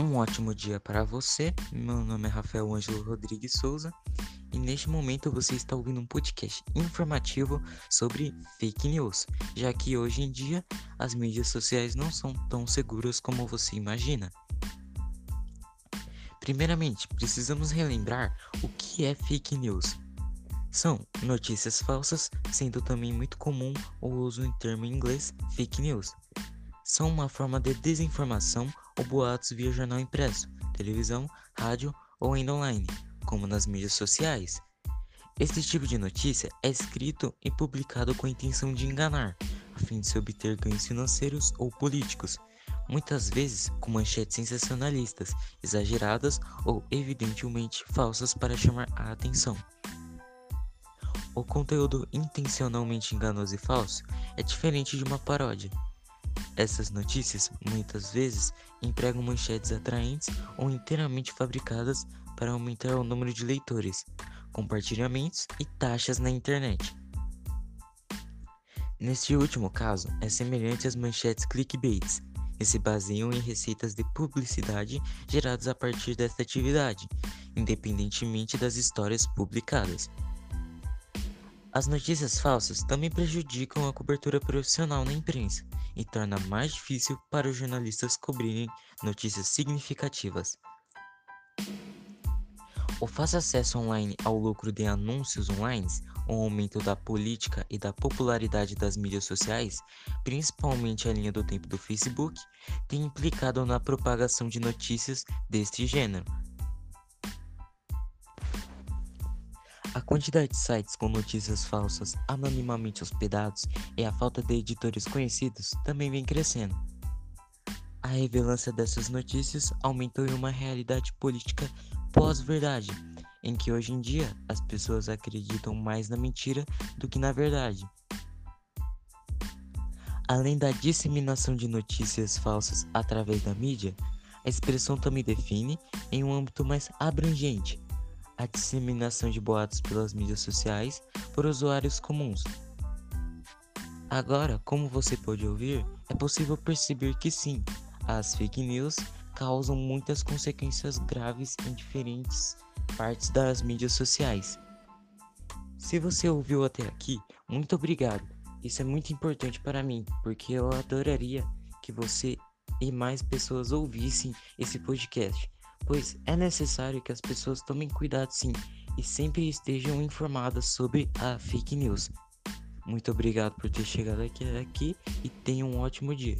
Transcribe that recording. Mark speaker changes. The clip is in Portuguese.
Speaker 1: Um ótimo dia para você. Meu nome é Rafael Ângelo Rodrigues Souza e neste momento você está ouvindo um podcast informativo sobre fake news, já que hoje em dia as mídias sociais não são tão seguras como você imagina. Primeiramente, precisamos relembrar o que é fake news. São notícias falsas, sendo também muito comum o uso em termo em inglês fake news. São uma forma de desinformação ou boatos via jornal impresso, televisão, rádio ou ainda online, como nas mídias sociais. Este tipo de notícia é escrito e publicado com a intenção de enganar, a fim de se obter ganhos financeiros ou políticos, muitas vezes com manchetes sensacionalistas, exageradas ou evidentemente falsas para chamar a atenção. O conteúdo intencionalmente enganoso e falso é diferente de uma paródia. Essas notícias muitas vezes empregam manchetes atraentes ou inteiramente fabricadas para aumentar o número de leitores, compartilhamentos e taxas na internet. Neste último caso, é semelhante às manchetes clickbaits, que se baseiam em receitas de publicidade geradas a partir desta atividade, independentemente das histórias publicadas. As notícias falsas também prejudicam a cobertura profissional na imprensa e torna mais difícil para os jornalistas cobrirem notícias significativas. O fácil acesso online ao lucro de anúncios online, o aumento da política e da popularidade das mídias sociais, principalmente a linha do tempo do Facebook, tem implicado na propagação de notícias deste gênero, quantidade de sites com notícias falsas anonimamente hospedados e a falta de editores conhecidos também vem crescendo. A revelância dessas notícias aumentou em uma realidade política pós-verdade, em que hoje em dia as pessoas acreditam mais na mentira do que na verdade. Além da disseminação de notícias falsas através da mídia, a expressão também define, em um âmbito mais abrangente, a disseminação de boatos pelas mídias sociais por usuários comuns. Agora, como você pode ouvir, é possível perceber que sim, as fake news causam muitas consequências graves em diferentes partes das mídias sociais. Se você ouviu até aqui, muito obrigado. Isso é muito importante para mim, porque eu adoraria que você e mais pessoas ouvissem esse podcast pois é necessário que as pessoas tomem cuidado sim e sempre estejam informadas sobre a fake news. Muito obrigado por ter chegado aqui, aqui e tenha um ótimo dia.